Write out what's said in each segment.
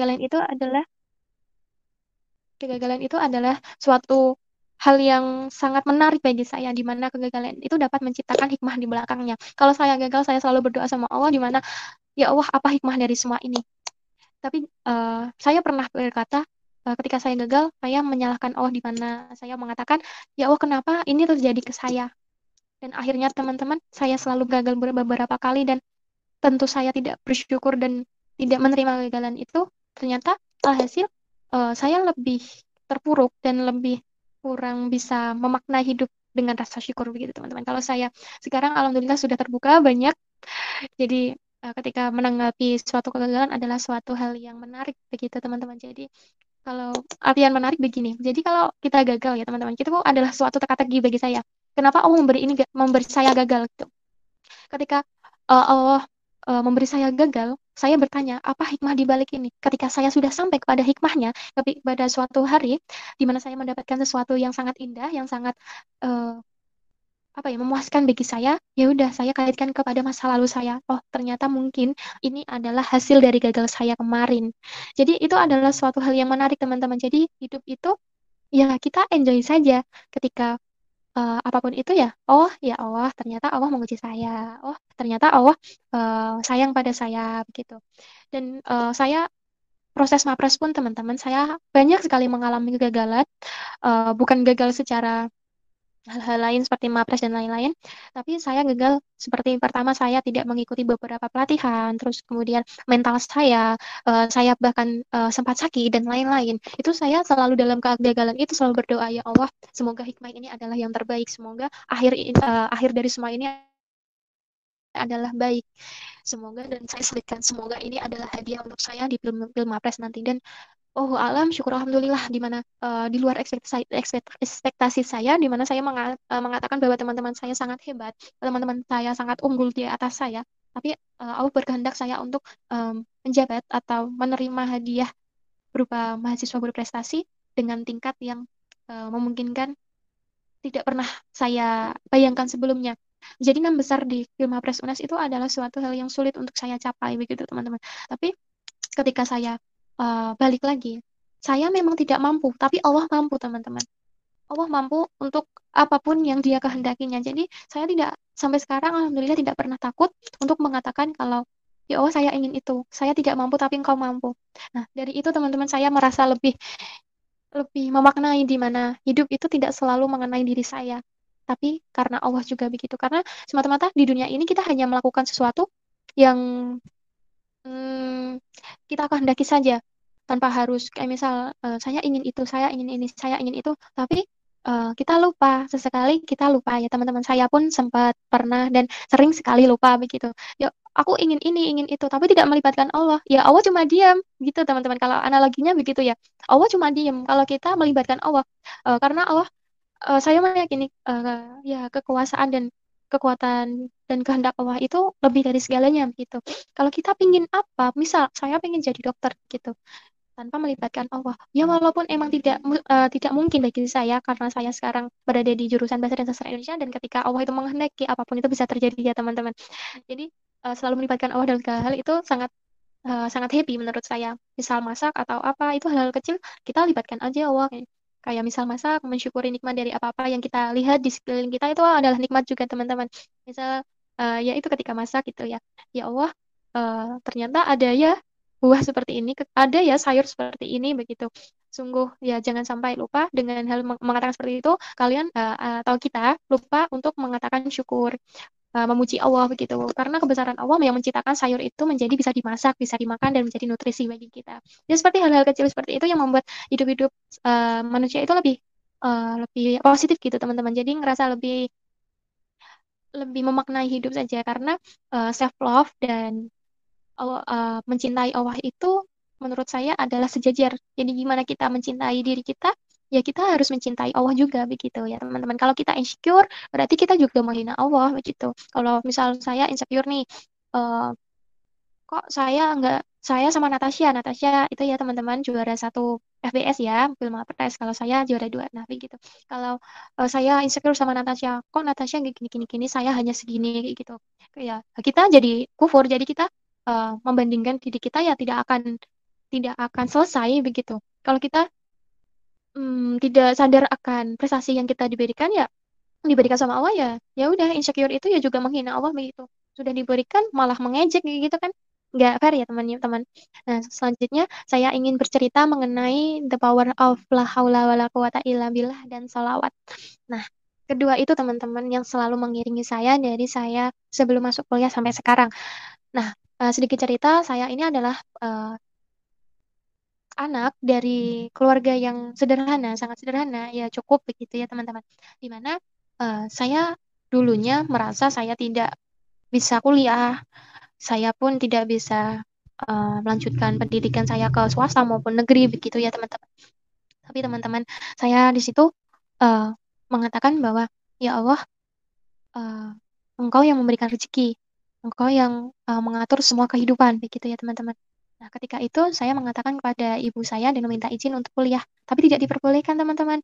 kegagalan itu adalah kegagalan itu adalah suatu hal yang sangat menarik bagi saya di mana kegagalan itu dapat menciptakan hikmah di belakangnya. Kalau saya gagal, saya selalu berdoa sama Allah di mana ya Allah apa hikmah dari semua ini. Tapi uh, saya pernah berkata uh, ketika saya gagal, saya menyalahkan Allah di mana saya mengatakan ya Allah kenapa ini terjadi ke saya. Dan akhirnya teman-teman saya selalu gagal beberapa kali dan tentu saya tidak bersyukur dan tidak menerima kegagalan itu. Ternyata alhasil uh, saya lebih terpuruk dan lebih kurang bisa memaknai hidup dengan rasa syukur begitu teman-teman. Kalau saya sekarang alhamdulillah sudah terbuka banyak. Jadi uh, ketika menanggapi suatu kegagalan adalah suatu hal yang menarik begitu teman-teman. Jadi kalau artian menarik begini. Jadi kalau kita gagal ya teman-teman, itu adalah suatu teka-teki bagi saya. Kenapa Allah memberi ini memberi saya gagal gitu? Ketika uh, Allah uh, memberi saya gagal, saya bertanya, apa hikmah di balik ini? Ketika saya sudah sampai kepada hikmahnya, pada suatu hari, di mana saya mendapatkan sesuatu yang sangat indah, yang sangat uh, apa ya memuaskan bagi saya ya udah saya kaitkan kepada masa lalu saya. Oh ternyata mungkin ini adalah hasil dari gagal saya kemarin. Jadi itu adalah suatu hal yang menarik teman-teman. Jadi hidup itu ya kita enjoy saja ketika uh, apa pun itu ya, oh ya Allah, ternyata Allah menguji saya. Oh, ternyata Allah uh, sayang pada saya begitu. Dan uh, saya proses mapres pun teman-teman, saya banyak sekali mengalami kegagalan, uh, bukan gagal secara hal-hal lain seperti mapres dan lain-lain. Tapi saya gagal seperti pertama saya tidak mengikuti beberapa pelatihan, terus kemudian mental saya, uh, saya bahkan uh, sempat sakit dan lain-lain. Itu saya selalu dalam kegagalan itu selalu berdoa ya Allah, semoga hikmah ini adalah yang terbaik, semoga akhir uh, akhir dari semua ini adalah baik. Semoga dan saya selitkan semoga ini adalah hadiah untuk saya di film film Mapres nanti dan oh alam syukur alhamdulillah di mana uh, di luar ekspektasi, ekspektasi saya di mana saya uh, mengatakan bahwa teman-teman saya sangat hebat teman-teman saya sangat unggul di atas saya tapi uh, Allah berkehendak saya untuk um, menjabat atau menerima hadiah berupa mahasiswa berprestasi dengan tingkat yang uh, memungkinkan tidak pernah saya bayangkan sebelumnya. Jadi enam besar di Filma Pres UNES itu adalah suatu hal yang sulit untuk saya capai begitu teman-teman. Tapi ketika saya uh, balik lagi, saya memang tidak mampu, tapi Allah mampu, teman-teman. Allah mampu untuk apa pun yang dia kehendakinya. Jadi saya tidak sampai sekarang alhamdulillah tidak pernah takut untuk mengatakan kalau ya Allah saya ingin itu. Saya tidak mampu tapi engkau mampu. Nah, dari itu teman-teman saya merasa lebih lebih memaknai di mana hidup itu tidak selalu mengenai diri saya. Tapi karena Allah juga begitu. Karena semata-mata di dunia ini kita hanya melakukan sesuatu yang hmm, kita kehendaki saja tanpa harus kayak misal uh, saya ingin itu, saya ingin ini, saya ingin itu, tapi uh, kita lupa sesekali kita lupa ya teman-teman saya pun sempat pernah dan sering sekali lupa begitu. Ya aku ingin ini, ingin itu, tapi tidak melibatkan Allah. Ya Allah cuma diam gitu teman-teman. Kalau analoginya begitu ya, Allah cuma diam. Kalau kita melibatkan Allah, uh, karena Allah, uh, saya meyakini uh, ya kekuasaan dan kekuatan dan kehendak Allah itu lebih dari segalanya gitu. Kalau kita pingin apa, misal saya pengen jadi dokter gitu, tanpa melibatkan Allah. Ya walaupun emang tidak uh, tidak mungkin bagi saya karena saya sekarang berada di jurusan bahasa dan sastra Indonesia dan ketika Allah itu menghendaki apa pun itu bisa terjadi ya teman-teman. Jadi uh, selalu melibatkan Allah dalam segala hal itu sangat uh, sangat happy menurut saya. Misal masak atau apa itu hal-hal kecil kita libatkan aja Allah kayak misal masak mensyukuri nikmat dari apa-apa yang kita lihat di sekeliling kita itu adalah nikmat juga teman-teman. Misal uh, ya itu ketika masak gitu ya. Ya Allah uh, ternyata ada ya buah seperti ini, ada ya sayur seperti ini begitu. Sungguh ya jangan sampai lupa dengan hal mengatakan seperti itu kalian uh, atau kita lupa untuk mengatakan syukur uh, memuji Allah begitu. Karena kebesaran Allah yang menciptakan sayur itu menjadi bisa dimasak bisa dimakan dan menjadi nutrisi bagi kita. Ya seperti hal-hal kecil seperti itu yang membuat hidup-hidup uh, manusia itu lebih uh, lebih positif gitu teman-teman. Jadi ngerasa lebih lebih memaknai hidup saja. Karena uh, self love dan Uh, mencintai Allah itu menurut saya adalah sejajar. Jadi gimana kita mencintai diri kita, ya kita harus mencintai Allah juga begitu ya teman-teman. Kalau kita insecure, berarti kita juga menghina Allah begitu. Kalau misal saya insecure nih, uh, kok saya nggak saya sama Natasha, Natasha itu ya teman-teman juara satu FBS ya, film Apres. Kalau saya juara dua, nah begitu. Kalau uh, saya insecure sama Natasha, kok Natasha gini gini gini, saya hanya segini gitu. Ya kita jadi kufur, jadi kita uh, membandingkan diri kita ya tidak akan tidak akan selesai begitu. Kalau kita hmm, tidak sadar akan prestasi yang kita diberikan ya diberikan sama Allah ya ya udah insecure itu ya juga menghina Allah begitu. Sudah diberikan malah mengejek gitu kan. Nggak fair ya teman-teman. Nah selanjutnya saya ingin bercerita mengenai the power of la haula wala quwata illa billah dan salawat. Nah kedua itu teman-teman yang selalu mengiringi saya dari saya sebelum masuk kuliah sampai sekarang. Nah uh, sedikit cerita saya ini adalah uh, anak dari keluarga yang sederhana, sangat sederhana, ya cukup begitu ya teman-teman. Di mana uh, saya dulunya merasa saya tidak bisa kuliah, saya pun tidak bisa uh, melanjutkan pendidikan saya ke swasta maupun negeri begitu ya teman-teman. Tapi teman-teman, saya di situ uh, mengatakan bahwa ya Allah, uh, Engkau yang memberikan rezeki, Engkau yang uh, mengatur semua kehidupan begitu ya teman-teman. Nah, ketika itu saya mengatakan kepada ibu saya dan meminta izin untuk kuliah, tapi tidak diperbolehkan teman-teman.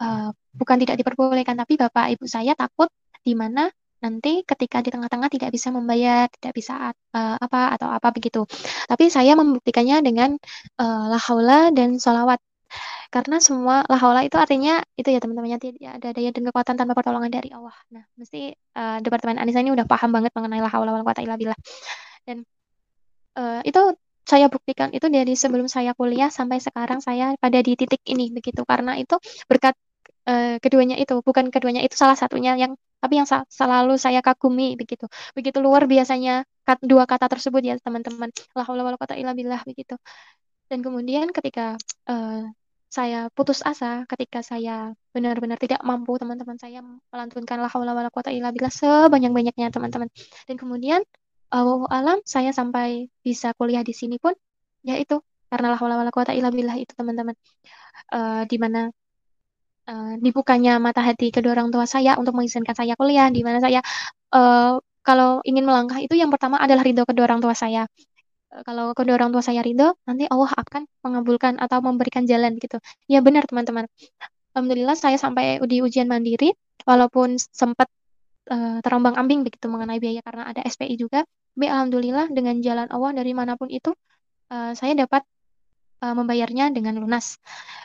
Uh, bukan tidak diperbolehkan, tapi bapak ibu saya takut di mana nanti ketika di tengah-tengah tidak bisa membayar, tidak bisa uh, apa atau apa begitu. Tapi saya membuktikannya dengan uh, la haula dan sholawat. Karena semua la haula itu artinya itu ya teman-temannya tidak ada daya dan kekuatan tanpa pertolongan dari Allah. Nah, mesti uh, departemen Anissa ini udah paham banget mengenai la wal quwata illa. Dan uh, itu saya buktikan itu dari sebelum saya kuliah sampai sekarang saya pada di titik ini begitu karena itu berkat uh, keduanya itu bukan keduanya itu salah satunya yang tapi yang selalu saya kagumi begitu begitu luar biasanya kat, dua kata tersebut ya teman-teman la haula wala quwata illa begitu dan kemudian ketika uh, saya putus asa ketika saya benar-benar tidak mampu teman-teman saya melantunkan la haula wala quwata illa billah sebanyak-banyaknya teman-teman. Dan kemudian uh, alam saya sampai bisa kuliah di sini pun ya itu karena la haula wala quwata illa billah itu teman-teman. Uh, di mana uh, dibukanya mata hati kedua orang tua saya untuk mengizinkan saya kuliah di mana saya uh, kalau ingin melangkah itu yang pertama adalah ridho kedua orang tua saya kalau kedua orang tua saya ridho nanti Allah akan mengabulkan atau memberikan jalan gitu ya benar teman-teman Alhamdulillah saya sampai di ujian mandiri walaupun sempat uh, terombang-ambing begitu mengenai biaya karena ada SPI juga tapi alhamdulillah dengan jalan Allah dari mana pun itu uh, saya dapat uh, membayarnya dengan lunas.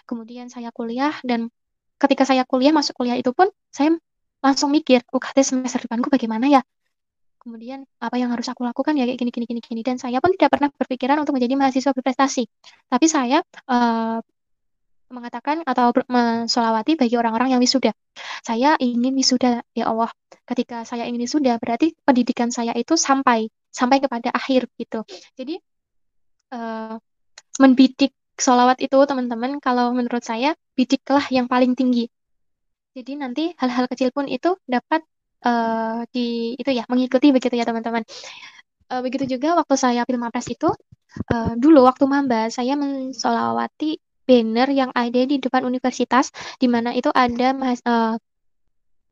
Kemudian saya kuliah dan ketika saya kuliah masuk kuliah itu pun saya langsung mikir, UKT semester depanku bagaimana ya? Kemudian apa yang harus aku lakukan ya kayak gini gini gini gini dan saya pun tidak pernah berpikiran untuk menjadi mahasiswa berprestasi. Tapi saya uh, mengatakan atau mensolawati bagi orang-orang yang wisuda. Saya ingin wisuda, ya Allah. Ketika saya ingin wisuda, berarti pendidikan saya itu sampai sampai kepada akhir gitu. Jadi uh, menbidik solawat itu teman-teman, kalau menurut saya bidiklah yang paling tinggi. Jadi nanti hal-hal kecil pun itu dapat uh, di itu ya mengikuti begitu ya teman-teman. Uh, begitu juga waktu saya Pilmapres itu uh, dulu waktu mamba saya mensolawati banner yang ada di depan universitas di mana itu ada uh,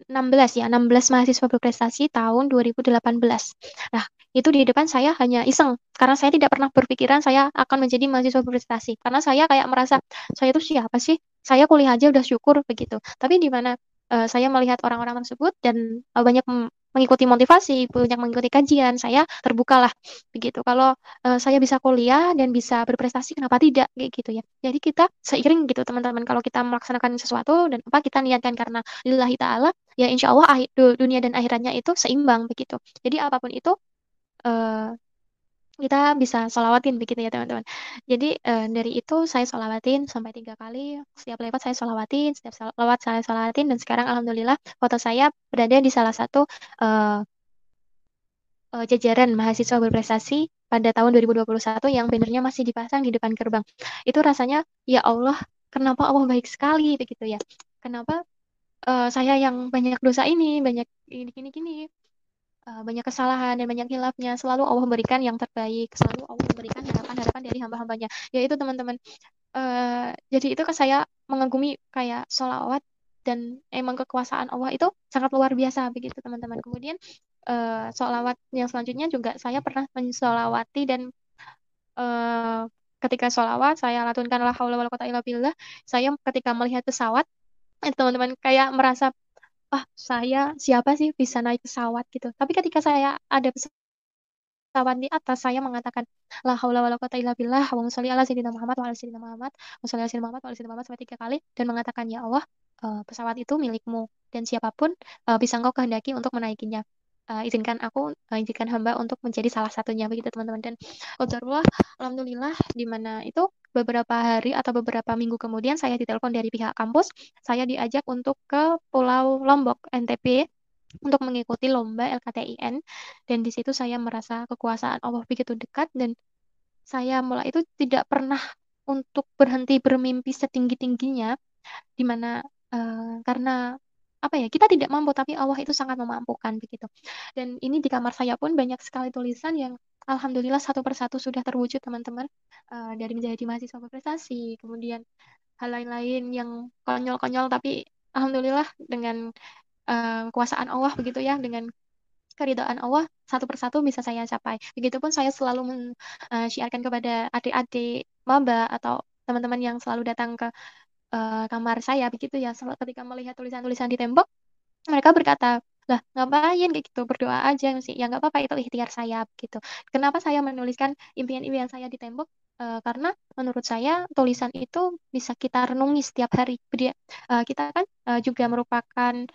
16 ya, 16 mahasiswa berprestasi tahun 2018. Nah, itu di depan saya hanya iseng karena saya tidak pernah berpikiran saya akan menjadi mahasiswa berprestasi karena saya kayak merasa saya itu siapa sih? Saya kuliah aja udah syukur begitu. Tapi di mana uh, saya melihat orang-orang tersebut dan uh, banyak mengikuti motivasi, banyak mengikuti kajian, saya terbukalah begitu. Kalau uh, saya bisa kuliah dan bisa berprestasi, kenapa tidak kayak gitu ya. Jadi kita seiring gitu teman-teman. Kalau kita melaksanakan sesuatu dan apa kita niatkan karena lillahi taala, ya insya Allah dunia dan akhiratnya itu seimbang begitu. Jadi apa pun itu uh, kita bisa solawatin begitu ya teman-teman. Jadi uh, dari itu saya solawatin sampai tiga kali. Setiap lewat saya solawatin, setiap lewat saya solawatin dan sekarang alhamdulillah foto saya berada di salah satu uh, uh, jajaran mahasiswa berprestasi pada tahun 2021 yang bannernya masih dipasang di depan gerbang. Itu rasanya ya Allah, kenapa Allah baik sekali begitu ya. Kenapa uh, saya yang banyak dosa ini, banyak ini gini gini uh, banyak kesalahan dan banyak hilafnya. Selalu Allah memberikan yang terbaik. Selalu Allah memberikan harapan-harapan dari hamba-hambanya. Yaitu teman-teman uh, jadi itu kan saya mengagumi kayak sholawat dan emang kekuasaan Allah itu sangat luar biasa begitu teman-teman. Kemudian uh, sholawat yang selanjutnya juga saya pernah mensolawati dan uh, ketika sholawat saya latunkan la haula saya ketika melihat pesawat teman-teman kayak merasa ah saya siapa sih bisa naik pesawat gitu tapi ketika saya ada pesawat di atas, saya mengatakan, La haula wala quwata illa billah, wa sholli ala sayyidina Muhammad wa ala sayyidina Muhammad, wa sholli ala sayyidina Muhammad wa ala sayyidina Muhammad sampai tiga kali, dan mengatakan, Ya Allah, uh, pesawat itu milikmu, dan siapa pun uh, bisa engkau kehendaki untuk menaikinya. Uh, izinkan aku, uh, izinkan hamba untuk menjadi salah satunya, begitu teman-teman. Dan Qadarullah, Alhamdulillah, di mana itu beberapa hari atau beberapa minggu kemudian saya ditelepon dari pihak kampus, saya diajak untuk ke Pulau Lombok, NTB, untuk mengikuti lomba LKTIN dan di situ saya merasa kekuasaan Allah begitu dekat dan saya mulai itu tidak pernah untuk berhenti bermimpi setinggi-tingginya di mana uh, karena apa ya kita tidak mampu tapi Allah itu sangat memampukan begitu dan ini di kamar saya pun banyak sekali tulisan yang alhamdulillah satu persatu sudah terwujud teman-teman uh, dari menjadi mahasiswa berprestasi kemudian hal lain-lain yang konyol-konyol tapi alhamdulillah dengan uh, kekuasaan Allah begitu ya dengan keridhaan Allah satu persatu bisa saya capai. Begitupun saya selalu mensyiarkan uh, kepada adik-adik maba atau teman-teman yang selalu datang ke uh, kamar saya begitu ya. Ketika melihat tulisan-tulisan di tembok, mereka berkata, lah ngapain kayak gitu berdoa aja sih ya nggak apa-apa itu ikhtiar saya gitu kenapa saya menuliskan impian-impian saya di tembok uh, karena menurut saya tulisan itu bisa kita renungi setiap hari dia uh, kita kan uh, juga merupakan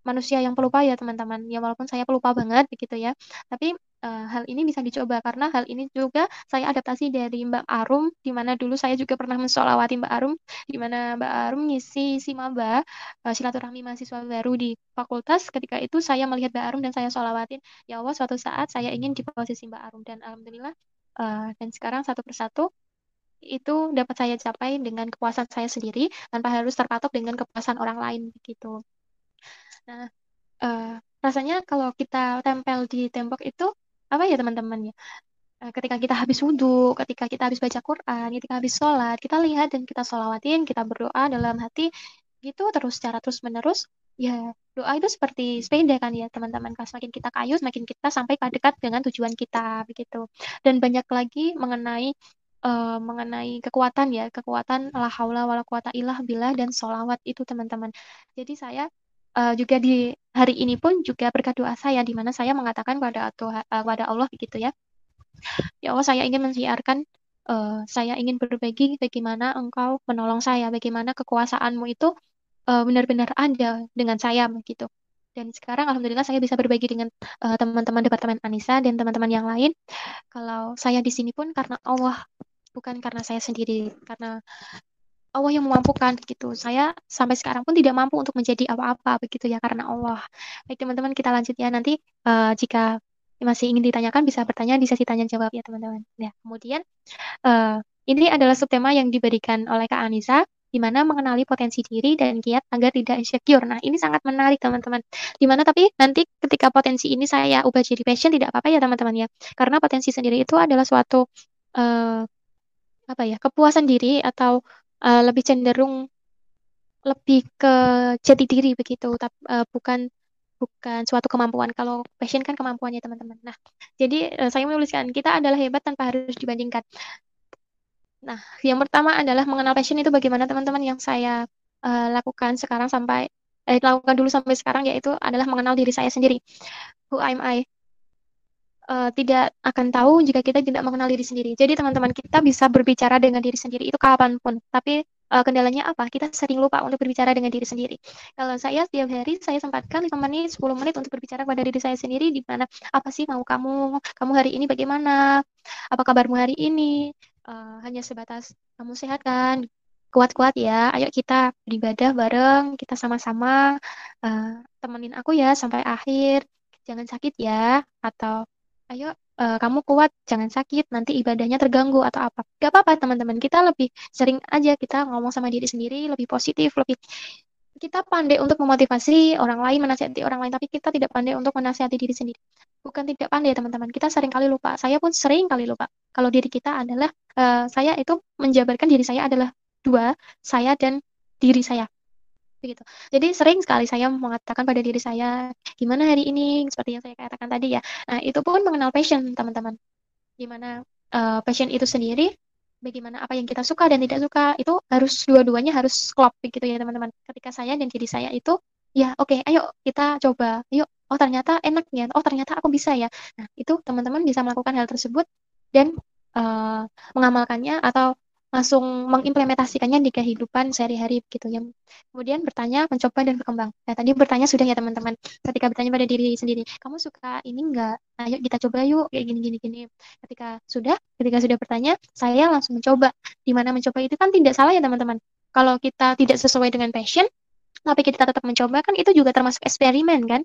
manusia yang pelupa ya teman-teman. Ya walaupun saya pelupa banget begitu ya. Tapi uh, hal ini bisa dicoba karena hal ini juga saya adaptasi dari Mbak Arum di mana dulu saya juga pernah mensolawati Mbak Arum di mana Mbak Arum ngisi si maba uh, silaturahmi mahasiswa baru di fakultas ketika itu saya melihat Mbak Arum dan saya solawatin ya Allah suatu saat saya ingin di posisi Mbak Arum dan alhamdulillah uh, dan sekarang satu persatu itu dapat saya capai dengan kepuasan saya sendiri tanpa harus terpatok dengan kepuasan orang lain begitu. Nah, uh, rasanya kalau kita tempel di tembok itu apa ya teman-teman ya? Uh, ketika kita habis wudhu, ketika kita habis baca Quran, ketika habis sholat, kita lihat dan kita sholawatin, kita berdoa dalam hati, gitu terus secara terus menerus. Ya, doa itu seperti sepeda kan ya teman-teman. Semakin kita kayu, semakin kita sampai dekat dengan tujuan kita begitu. Dan banyak lagi mengenai uh, mengenai kekuatan ya, kekuatan la haula wala quwata illah billah dan sholawat itu teman-teman. Jadi saya uh, juga di hari ini pun juga berkat doa saya di mana saya mengatakan kepada Tuhan, uh, kepada Allah begitu ya. Ya Allah, saya ingin mensiarkan uh, saya ingin berbagi bagaimana engkau menolong saya, bagaimana kekuasaanmu itu uh, benar-benar ada dengan saya begitu. Dan sekarang alhamdulillah saya bisa berbagi dengan teman-teman uh, departemen Anissa dan teman-teman yang lain. Kalau saya di sini pun karena Allah, bukan karena saya sendiri, karena Allah yang memampukan gitu. Saya sampai sekarang pun tidak mampu untuk menjadi apa-apa begitu ya karena Allah. Baik teman-teman kita lanjut ya nanti uh, jika masih ingin ditanyakan bisa bertanya di sesi tanya jawab ya teman-teman. Ya kemudian uh, ini adalah subtema yang diberikan oleh Kak Anissa di mana mengenali potensi diri dan kiat agar tidak insecure. Nah, ini sangat menarik teman-teman. Di mana tapi nanti ketika potensi ini saya ubah jadi passion tidak apa-apa ya teman-teman ya. Karena potensi sendiri itu adalah suatu uh, apa ya, kepuasan diri atau uh, lebih cenderung lebih ke jati diri begitu, tapi uh, bukan bukan suatu kemampuan. Kalau passion kan kemampuannya teman-teman. Nah, jadi uh, saya menuliskan kita adalah hebat tanpa harus dibandingkan. Nah, yang pertama adalah mengenal passion itu bagaimana teman-teman yang saya uh, lakukan sekarang sampai eh, lakukan dulu sampai sekarang yaitu adalah mengenal diri saya sendiri. Who am I? Uh, tidak akan tahu jika kita tidak mengenal diri sendiri. Jadi teman-teman kita bisa berbicara dengan diri sendiri itu kapan pun. Tapi uh, kendalanya apa? Kita sering lupa untuk berbicara dengan diri sendiri. Kalau saya setiap hari saya sempatkan 5 menit, 10 menit untuk berbicara kepada diri saya sendiri di mana apa sih mau kamu? Kamu hari ini bagaimana? Apa kabarmu hari ini? Uh, hanya sebatas kamu sehat kan? Kuat-kuat ya. Ayo kita beribadah bareng, kita sama-sama uh, temenin aku ya sampai akhir. Jangan sakit ya atau ayo uh, kamu kuat, jangan sakit, nanti ibadahnya terganggu atau apa. Gak apa-apa teman-teman, kita lebih sering aja kita ngomong sama diri sendiri, lebih positif, lebih kita pandai untuk memotivasi orang lain, menasihati orang lain, tapi kita tidak pandai untuk menasihati diri sendiri. Bukan tidak pandai teman-teman, kita sering kali lupa. Saya pun sering kali lupa. Kalau diri kita adalah, uh, saya itu menjabarkan diri saya adalah dua, saya dan diri saya begitu. Jadi sering sekali saya mengatakan pada diri saya, gimana hari ini, seperti yang saya katakan tadi ya. Nah, itu pun mengenal passion, teman-teman. Gimana uh, passion itu sendiri, bagaimana apa yang kita suka dan tidak suka, itu harus dua-duanya harus klop begitu ya, teman-teman. Ketika saya dan diri saya itu Ya, oke, ayo kita coba. Yuk, oh ternyata enak ya. Oh ternyata aku bisa ya. Nah, itu teman-teman bisa melakukan hal tersebut dan uh, mengamalkannya atau langsung mengimplementasikannya di kehidupan sehari-hari gitu ya. Kemudian bertanya, mencoba dan berkembang. Nah, tadi bertanya sudah ya teman-teman. Ketika bertanya pada diri sendiri, kamu suka ini enggak? Ayo kita coba yuk kayak gini gini gini. Ketika sudah, ketika sudah bertanya, saya langsung mencoba. Di mana mencoba itu kan tidak salah ya teman-teman. Kalau kita tidak sesuai dengan passion, tapi kita tetap mencoba kan itu juga termasuk eksperimen kan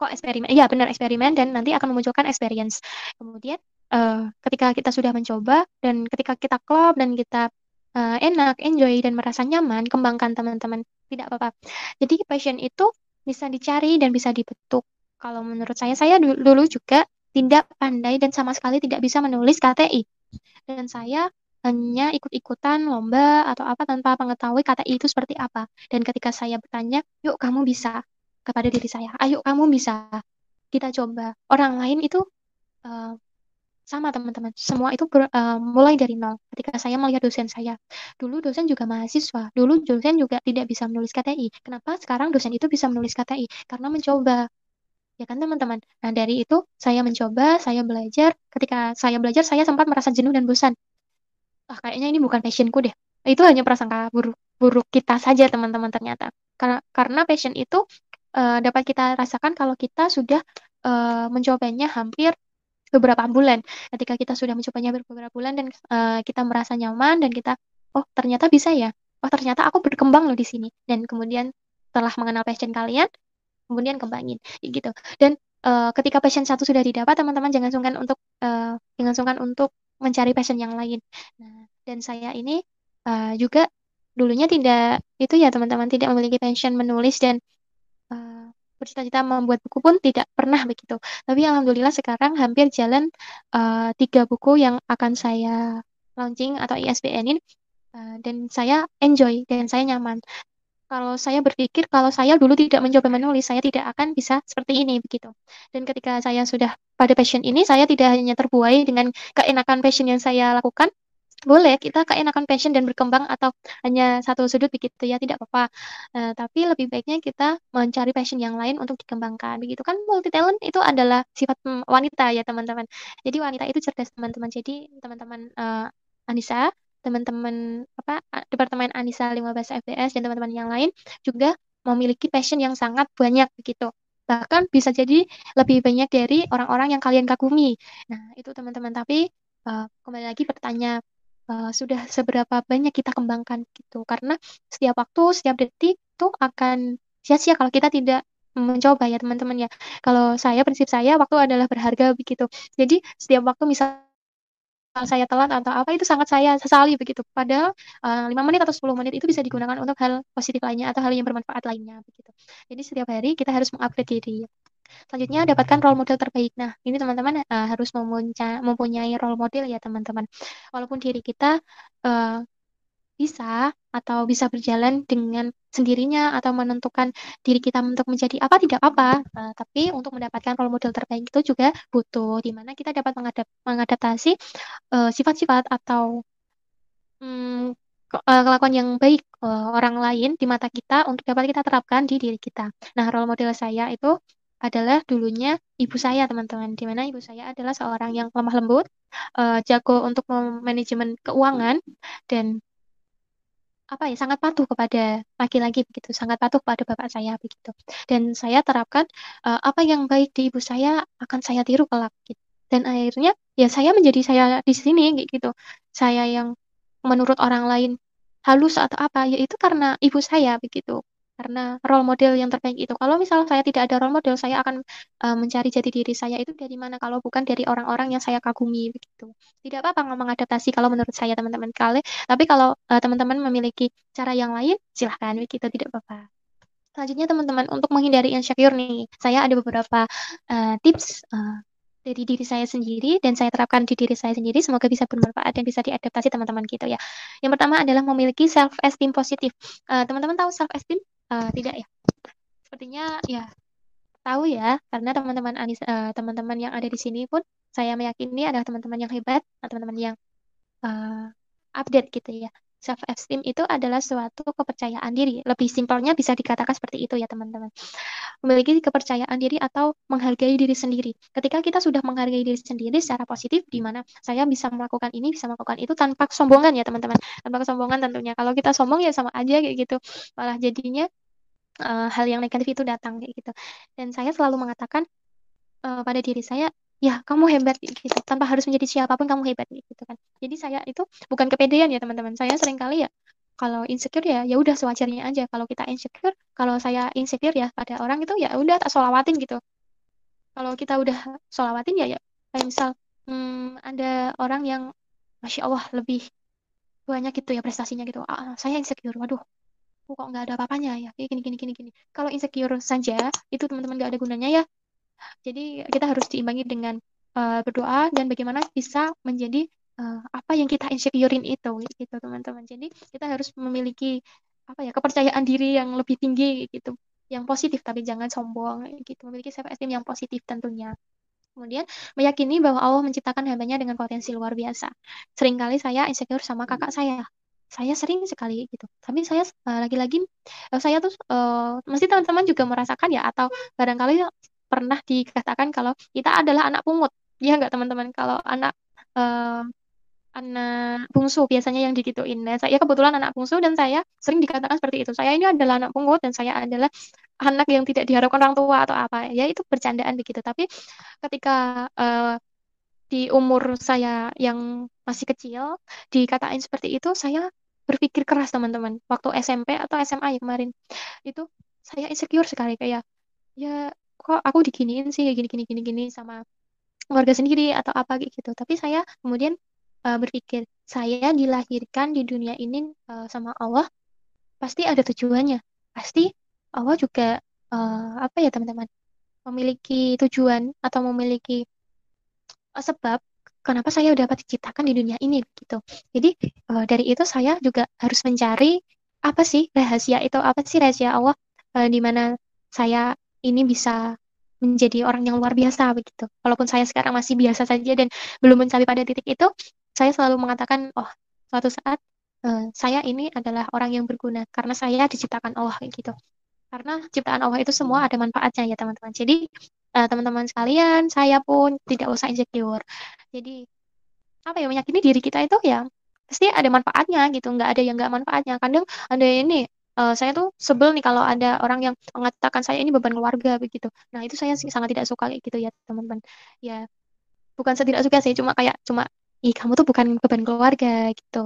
kok eksperimen iya benar eksperimen dan nanti akan memunculkan experience kemudian uh, ketika kita sudah mencoba dan ketika kita klop dan kita uh, enak enjoy dan merasa nyaman kembangkan teman-teman. Tidak apa-apa. Jadi passion itu bisa dicari dan bisa dibentuk. Kalau menurut saya saya dulu juga tidak pandai dan sama sekali tidak bisa menulis KTI dan saya hanya ikut-ikutan lomba atau apa tanpa mengetahui kata itu seperti apa. Dan ketika saya bertanya, yuk kamu bisa? kepada diri saya, ayo kamu bisa, kita coba. Orang lain itu uh, sama teman-teman, semua itu ber, uh, mulai dari nol. Ketika saya melihat dosen saya, dulu dosen juga mahasiswa, dulu dosen juga tidak bisa menulis KTI. Kenapa sekarang dosen itu bisa menulis KTI? Karena mencoba. Ya kan teman-teman. Nah dari itu saya mencoba, saya belajar. Ketika saya belajar, saya sempat merasa jenuh dan bosan ah kayaknya ini bukan passionku deh. Itu hanya prasangka buruk buruk kita saja teman-teman ternyata. Karena karena passion itu uh, dapat kita rasakan kalau kita sudah uh, mencobanya hampir beberapa bulan. Ketika kita sudah mencobanya beberapa bulan dan uh, kita merasa nyaman dan kita oh ternyata bisa ya. Oh ternyata aku berkembang loh di sini. Dan kemudian setelah mengenal passion kalian, kemudian kembangin gitu. Dan uh, ketika passion satu sudah didapat, teman-teman jangan sungkan untuk uh, jangan sungkan untuk mencari passion yang lain. Nah, dan saya ini uh, juga dulunya tidak itu ya teman-teman tidak memiliki passion menulis dan bercita-cita membuat buku pun tidak pernah begitu. Tapi alhamdulillah sekarang hampir jalan uh, tiga buku yang akan saya launching atau ISBN-in uh, dan saya enjoy dan saya nyaman. Kalau saya berpikir kalau saya dulu tidak mencoba menulis, saya tidak akan bisa seperti ini begitu. Dan ketika saya sudah pada passion ini, saya tidak hanya terbuai dengan keenakan passion yang saya lakukan, boleh kita keenakan passion dan berkembang atau hanya satu sudut begitu ya tidak apa-apa uh, tapi lebih baiknya kita mencari passion yang lain untuk dikembangkan begitu kan multi talent itu adalah sifat mm, wanita ya teman-teman jadi wanita itu cerdas teman-teman jadi teman-teman uh, Anissa teman-teman apa Departemen Anissa 15 FBS dan teman-teman yang lain juga memiliki passion yang sangat banyak begitu. Bahkan bisa jadi lebih banyak dari orang-orang yang kalian kagumi. Nah, itu teman-teman. Tapi uh, kembali lagi bertanya uh, sudah seberapa banyak kita kembangkan gitu. Karena setiap waktu, setiap detik itu akan sia-sia kalau kita tidak mencoba ya teman-teman ya. Kalau saya prinsip saya waktu adalah berharga begitu. Jadi setiap waktu misal saya telat atau apa itu sangat saya sesali begitu. Padahal uh, 5 menit atau 10 menit itu bisa digunakan untuk hal positif lainnya atau hal yang bermanfaat lainnya begitu. Jadi setiap hari kita harus mengupgrade diri. Selanjutnya dapatkan role model terbaik. Nah, ini teman-teman uh, harus mempunyai role model ya teman-teman. Walaupun diri kita uh, bisa atau bisa berjalan dengan sendirinya atau menentukan diri kita untuk menjadi apa tidak apa. Uh, tapi untuk mendapatkan role model terbaik itu juga butuh di mana kita dapat mengadap mengadaptasi uh, sifat-sifat atau um, kelakuan yang baik uh, orang lain di mata kita untuk dapat kita terapkan di diri kita. Nah, role model saya itu adalah dulunya ibu saya, teman-teman. Di mana ibu saya adalah seorang yang lemah lembut, uh, jago untuk manajemen keuangan dan apa ya sangat patuh kepada laki-laki begitu, sangat patuh pada bapak saya begitu. Dan saya terapkan uh, apa yang baik di ibu saya akan saya tiru kelak gitu. Dan akhirnya ya saya menjadi saya di sini gitu. Saya yang menurut orang lain halus atau apa, yaitu karena ibu saya begitu karena role model yang terbaik itu. Kalau misalnya saya tidak ada role model, saya akan uh, mencari jati diri saya itu dari mana kalau bukan dari orang-orang yang saya kagumi begitu. Tidak apa-apa ngomong adaptasi kalau menurut saya teman-teman kali, tapi kalau uh, teman-teman memiliki cara yang lain, silahkan begitu tidak apa-apa. Selanjutnya teman-teman untuk menghindari insecure nih, saya ada beberapa uh, tips uh, dari diri saya sendiri dan saya terapkan di diri saya sendiri semoga bisa bermanfaat dan bisa diadaptasi teman-teman gitu ya. Yang pertama adalah memiliki self esteem positif. Teman-teman uh, tahu self esteem uh, tidak ya? Sepertinya ya tahu ya, karena teman-teman Anis, uh, teman-teman yang ada di sini pun saya meyakini adalah teman-teman yang hebat, teman-teman yang uh, update gitu ya. Self esteem itu adalah suatu kepercayaan diri. Lebih simpelnya bisa dikatakan seperti itu ya, teman-teman. Memiliki kepercayaan diri atau menghargai diri sendiri. Ketika kita sudah menghargai diri sendiri secara positif di mana saya bisa melakukan ini, bisa melakukan itu tanpa kesombongan ya, teman-teman. Tanpa kesombongan tentunya. Kalau kita sombong ya sama aja kayak gitu. Malah jadinya uh, hal yang negatif itu datang kayak gitu. Dan saya selalu mengatakan uh, pada diri saya ya kamu hebat gitu. Tanpa harus menjadi siapa pun kamu hebat gitu kan. Jadi saya itu bukan kepedean ya teman-teman. Saya sering kali ya kalau insecure ya ya udah sewajarnya aja. Kalau kita insecure kalau saya insecure ya pada orang itu ya udah tak solawatin gitu. Kalau kita udah solawatin ya ya kayak misal hmm, ada orang yang masya Allah lebih banyak gitu ya prestasinya gitu. Ah, saya insecure waduh kok nggak ada apa-apanya ya kayak gini gini gini gini kalau insecure saja itu teman-teman nggak ada gunanya ya jadi kita harus diimbangi dengan uh, berdoa dan bagaimana bisa menjadi uh, apa yang kita insecurein itu gitu teman-teman. Jadi kita harus memiliki apa ya kepercayaan diri yang lebih tinggi gitu, yang positif tapi jangan sombong gitu. Memiliki self esteem yang positif tentunya. Kemudian meyakini bahwa Allah menciptakan hambanya dengan potensi luar biasa. Seringkali saya insecure sama kakak saya. Saya sering sekali gitu. Tapi saya uh, lagi-lagi uh, saya tuh uh, mesti teman-teman juga merasakan ya atau barangkali pernah dikatakan kalau kita adalah anak pungut. Ya enggak teman-teman? Kalau anak uh, anak bungsu biasanya yang digituin. Nah, saya kebetulan anak bungsu dan saya sering dikatakan seperti itu. Saya ini adalah anak pungut dan saya adalah anak yang tidak diharapkan orang tua atau apa. Ya itu bercandaan begitu. Tapi ketika uh, di umur saya yang masih kecil dikatain seperti itu, saya berpikir keras teman-teman. Waktu SMP atau SMA ya kemarin itu saya insecure sekali kayak ya kok aku diginiin sih kayak gini gini gini gini sama keluarga sendiri atau apa gitu tapi saya kemudian uh, berpikir saya dilahirkan di dunia ini uh, sama Allah pasti ada tujuannya pasti Allah juga uh, apa ya teman-teman memiliki tujuan atau memiliki sebab kenapa saya dapat diciptakan di dunia ini gitu jadi uh, dari itu saya juga harus mencari apa sih rahasia itu apa sih rahasia Allah uh, di mana saya ini bisa menjadi orang yang luar biasa begitu. Walaupun saya sekarang masih biasa saja dan belum mencapai pada titik itu, saya selalu mengatakan, oh, suatu saat uh, saya ini adalah orang yang berguna karena saya diciptakan Allah gitu. Karena ciptaan Allah itu semua ada manfaatnya ya teman-teman. Jadi uh, teman-teman sekalian, saya pun tidak usah insecure. Jadi apa ya meyakini diri kita itu ya pasti ada manfaatnya gitu. Nggak ada yang nggak manfaatnya. Kadang ada ini uh, saya tuh sebel nih kalau ada orang yang mengatakan saya ini beban keluarga begitu. Nah, itu saya sangat tidak suka kayak gitu ya, teman-teman. Ya, bukan saya tidak suka sih, cuma kayak cuma ih kamu tuh bukan beban keluarga gitu.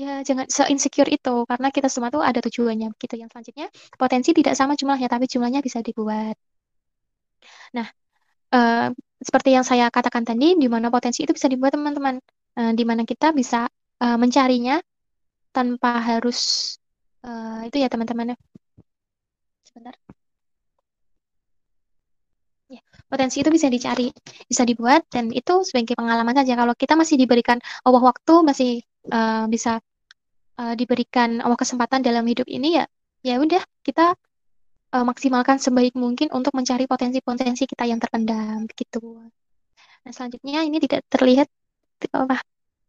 Ya, jangan se-insecure itu karena kita semua tuh ada tujuannya gitu. Yang selanjutnya, potensi tidak sama jumlahnya tapi jumlahnya bisa dibuat. Nah, uh, seperti yang saya katakan tadi, di mana potensi itu bisa dibuat teman-teman, uh, di mana kita bisa uh, mencarinya tanpa harus uh, itu ya teman-teman ya. Sebentar. Potensi itu bisa dicari, bisa dibuat, dan itu sebagai pengalaman saja. Kalau kita masih diberikan Allah waktu, masih uh, bisa uh, diberikan Allah kesempatan dalam hidup ini ya, ya udah kita uh, maksimalkan sebaik mungkin untuk mencari potensi-potensi kita yang terpendam, gitu. Nah selanjutnya ini tidak terlihat apa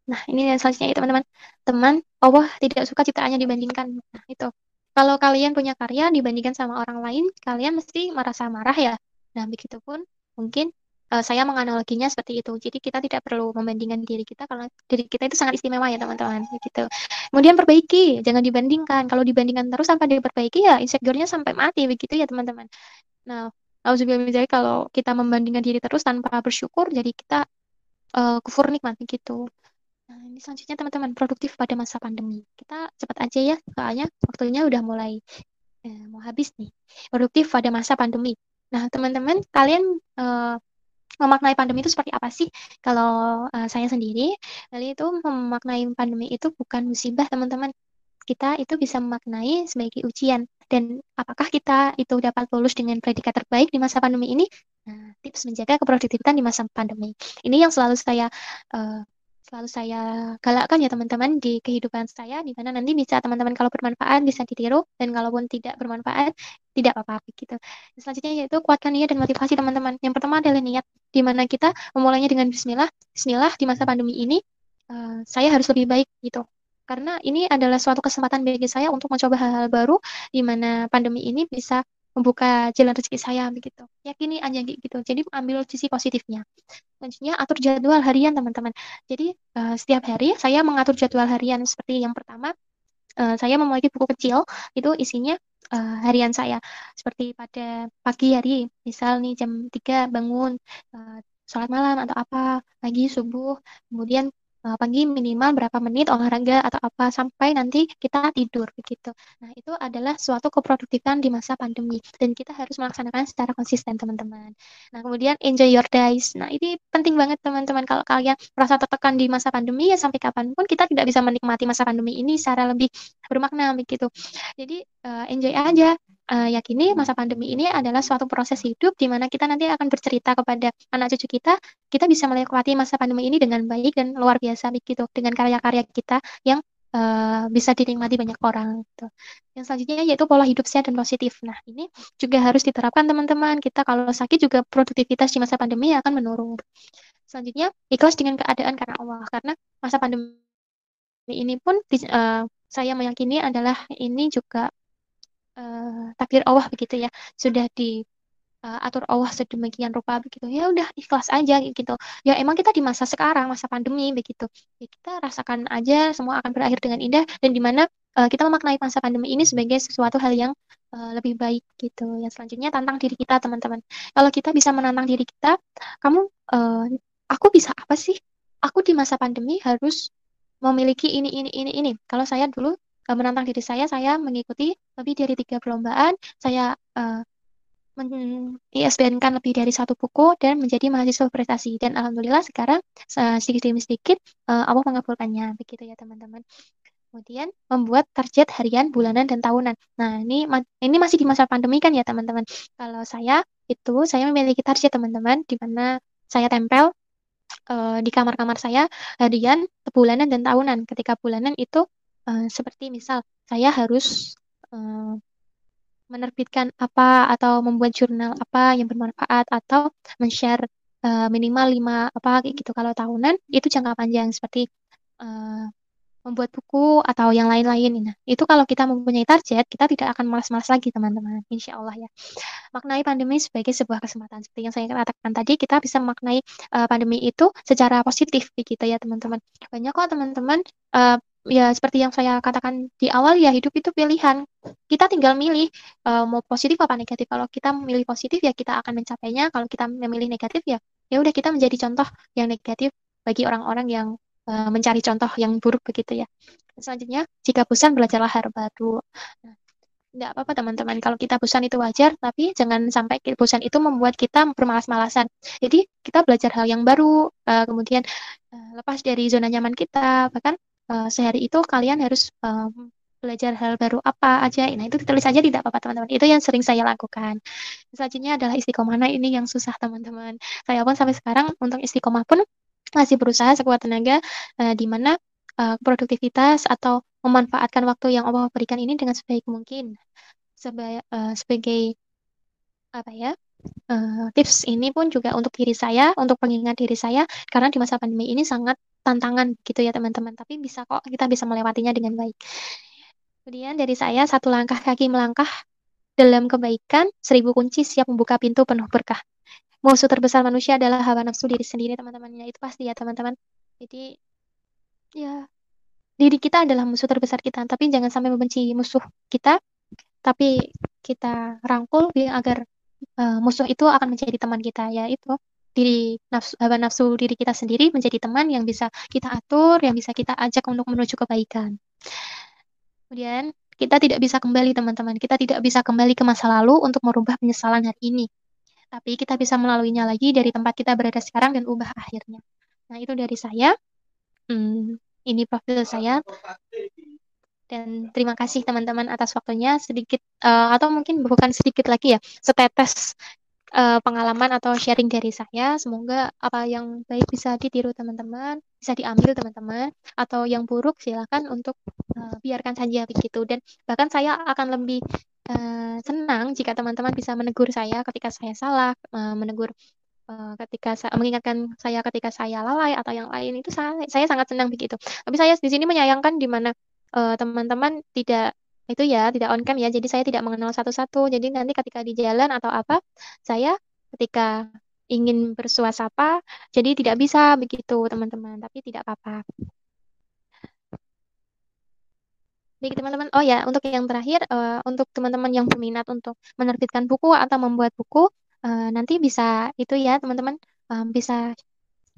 Nah, ini yang selanjutnya ya teman-teman. Teman, Allah tidak suka ciptaannya dibandingkan. Nah, itu. Kalau kalian punya karya dibandingkan sama orang lain, kalian mesti merasa marah ya. Nah, begitupun mungkin uh, saya menganaloginya seperti itu. Jadi kita tidak perlu membandingkan diri kita karena diri kita itu sangat istimewa ya teman-teman. Begitu. Kemudian perbaiki, jangan dibandingkan. Kalau dibandingkan terus sampai diperbaiki ya insecure-nya sampai mati begitu ya teman-teman. Nah, misalnya kalau kita membandingkan diri terus tanpa bersyukur, jadi kita uh, kufur nikmat gitu. Nah, ini selanjutnya teman-teman produktif pada masa pandemi. Kita cepat aja ya, soalnya waktunya udah mulai eh, mau habis nih. Produktif pada masa pandemi. Nah, teman-teman, kalian eh, memaknai pandemi itu seperti apa sih? Kalau uh, saya sendiri, kali itu memaknai pandemi itu bukan musibah, teman-teman. Kita itu bisa memaknai sebagai ujian. Dan apakah kita itu dapat lulus dengan predikat terbaik di masa pandemi ini? Nah, tips menjaga keproduktifan di masa pandemi. Ini yang selalu saya uh, selalu saya galakkan ya teman-teman di kehidupan saya di mana nanti bisa teman-teman kalau bermanfaat bisa ditiru dan kalaupun tidak bermanfaat tidak apa-apa gitu. Selanjutnya yaitu kuatkan niat dan motivasi teman-teman. Yang pertama adalah niat di mana kita memulainya dengan bismillah. Bismillah di masa pandemi ini uh, saya harus lebih baik gitu. Karena ini adalah suatu kesempatan bagi saya untuk mencoba hal-hal baru di mana pandemi ini bisa membuka jalan rezeki saya begitu. Yakini aja gitu. Jadi ambil sisi positifnya. Selanjutnya atur jadwal harian teman-teman. Jadi uh, setiap hari saya mengatur jadwal harian seperti yang pertama uh, saya memiliki buku kecil itu isinya uh, harian saya. Seperti pada pagi hari, misal nih jam 3 bangun uh, sholat malam atau apa, pagi subuh, kemudian uh, pagi minimal berapa menit olahraga atau apa sampai nanti kita tidur begitu. Nah, itu adalah suatu keproduktifan di masa pandemi dan kita harus melaksanakan secara konsisten, teman-teman. Nah, kemudian enjoy your days. Nah, ini penting banget teman-teman kalau kalian merasa tertekan di masa pandemi ya sampai kapan pun kita tidak bisa menikmati masa pandemi ini secara lebih bermakna begitu. Jadi, uh, enjoy aja uh, yakini masa pandemi ini adalah suatu proses hidup di mana kita nanti akan bercerita kepada anak cucu kita, kita bisa melewati masa pandemi ini dengan baik dan luar biasa begitu dengan karya-karya kita yang uh, bisa dinikmati banyak orang. Gitu. Yang selanjutnya yaitu pola hidup sehat dan positif. Nah ini juga harus diterapkan teman-teman. Kita kalau sakit juga produktivitas di masa pandemi akan menurun. Selanjutnya ikhlas dengan keadaan karena Allah karena masa pandemi ini pun uh, saya meyakini adalah ini juga uh, takdir Allah begitu ya. Sudah di uh, atur Allah sedemikian rupa begitu. Ya udah ikhlas aja gitu. Ya emang kita di masa sekarang masa pandemi begitu. Ya kita rasakan aja semua akan berakhir dengan indah dan di mana uh, kita memaknai masa pandemi ini sebagai sesuatu hal yang uh, lebih baik gitu. Yang selanjutnya tantang diri kita teman-teman. Kalau kita bisa menantang diri kita kamu uh, aku bisa apa sih? Aku di masa pandemi harus memiliki ini ini ini ini. Kalau saya dulu menantang diri saya, saya mengikuti lebih dari tiga perlombaan, saya uh, ISBN-kan lebih dari satu buku dan menjadi mahasiswa prestasi. Dan alhamdulillah sekarang sedikit demi sedikit uh, Allah mengabulkannya, begitu ya teman-teman. Kemudian membuat target harian, bulanan, dan tahunan. Nah ini ini masih di masa pandemi kan ya teman-teman. Kalau saya itu saya memiliki target teman-teman, di mana saya tempel uh, di kamar-kamar saya harian, bulanan, dan tahunan. Ketika bulanan itu uh, seperti misal saya harus uh, menerbitkan apa atau membuat jurnal apa yang bermanfaat atau men-share uh, minimal lima apa gitu kalau tahunan itu jangka panjang seperti uh, membuat buku atau yang lain-lain. Nah, itu kalau kita mempunyai target, kita tidak akan malas-malas lagi, teman-teman. Insya Allah ya. Maknai pandemi sebagai sebuah kesempatan. Seperti yang saya katakan tadi, kita bisa memaknai uh, pandemi itu secara positif, begitu ya, teman-teman. Banyak kok, teman-teman, uh, ya seperti yang saya katakan di awal ya hidup itu pilihan. Kita tinggal milih uh, mau positif apa negatif. Kalau kita memilih positif ya kita akan mencapainya. Kalau kita memilih negatif ya ya udah kita menjadi contoh yang negatif bagi orang-orang yang uh, mencari contoh yang buruk begitu ya. Selanjutnya jika bosan belajarlah hal baru. Nah, tidak apa-apa teman-teman. Kalau kita bosan itu wajar. Tapi jangan sampai bosan itu membuat kita bermalas-malasan. Jadi kita belajar hal yang baru uh, kemudian lepas dari zona nyaman kita. Bahkan uh, sehari itu kalian harus um, belajar hal baru apa aja. Nah, itu ditulis aja tidak apa-apa, teman-teman. Itu yang sering saya lakukan. Selanjutnya adalah istiqomah. Nah, ini yang susah, teman-teman. Saya pun sampai sekarang untuk istiqomah pun masih berusaha sekuat tenaga uh, di mana uh, produktivitas atau memanfaatkan waktu yang Allah berikan ini dengan sebaik mungkin. Seba uh, sebagai apa ya? Uh, tips ini pun juga untuk diri saya, untuk pengingat diri saya, karena di masa pandemi ini sangat tantangan gitu ya teman-teman. Tapi bisa kok kita bisa melewatinya dengan baik. Kemudian dari saya satu langkah kaki melangkah dalam kebaikan, seribu kunci siap membuka pintu penuh berkah. Musuh terbesar manusia adalah hawa nafsu diri sendiri teman-temannya itu pasti ya teman-teman. Jadi ya diri kita adalah musuh terbesar kita, tapi jangan sampai membenci musuh kita, tapi kita rangkul agar uh, musuh itu akan menjadi teman kita ya itu diri nafsu, hawa nafsu diri kita sendiri menjadi teman yang bisa kita atur, yang bisa kita ajak untuk menuju kebaikan. Kemudian kita tidak bisa kembali teman-teman, kita tidak bisa kembali ke masa lalu untuk merubah penyesalan hari ini. Tapi kita bisa melaluinya lagi dari tempat kita berada sekarang dan ubah akhirnya. Nah itu dari saya. Hmm, ini profil saya. Dan terima kasih teman-teman atas waktunya sedikit uh, atau mungkin bukan sedikit lagi ya, setetes uh, pengalaman atau sharing dari saya. Semoga apa yang baik bisa ditiru teman-teman, bisa diambil teman-teman, atau yang buruk silakan untuk uh, biarkan saja begitu. Dan bahkan saya akan lebih uh, senang jika teman-teman bisa menegur saya ketika saya salah, uh, menegur ketika saya mengingatkan saya ketika saya lalai atau yang lain itu saya, saya sangat senang begitu. Tapi saya di sini menyayangkan di mana uh, teman-teman tidak itu ya tidak on cam ya. Jadi saya tidak mengenal satu-satu. Jadi nanti ketika di jalan atau apa saya ketika ingin bersuasapa jadi tidak bisa begitu teman-teman. Tapi tidak apa-apa. Baik teman-teman, oh ya untuk yang terakhir, uh, untuk teman-teman yang berminat untuk menerbitkan buku atau membuat buku, uh, nanti bisa itu ya teman-teman um, bisa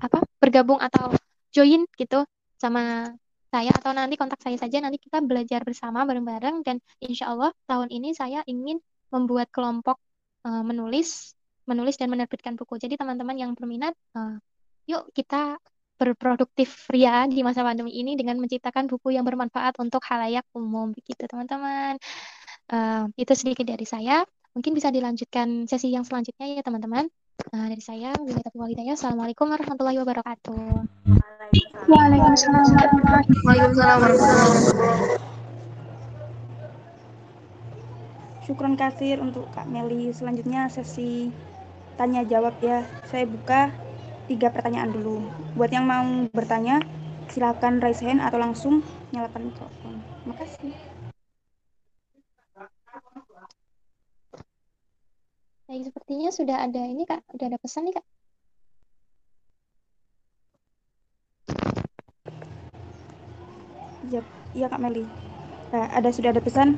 apa bergabung atau join gitu sama saya atau nanti kontak saya saja nanti kita belajar bersama bareng-bareng dan insya Allah tahun ini saya ingin membuat kelompok uh, menulis menulis dan menerbitkan buku. Jadi teman-teman yang berminat uh, yuk kita berproduktif ria di masa pandemi ini dengan menciptakan buku yang bermanfaat untuk halayak umum begitu teman-teman. Uh, itu sedikit dari saya. Mungkin bisa dilanjutkan sesi yang selanjutnya ya teman-teman uh, dari saya Assalamualaikum warahmatullahi wabarakatuh Waalaikumsalam Waalaikumsalam warahmatullahi wabarakatuh Syukron kasir untuk Kak Meli. Selanjutnya sesi tanya jawab ya. Saya buka tiga pertanyaan dulu. Buat yang mau bertanya, silakan raise hand atau langsung nyalakan mikrofon. Makasih. Baik, sepertinya sudah ada ini Kak, sudah ada pesan nih Kak. Iya, iya Kak Meli. Nah, ada sudah ada pesan.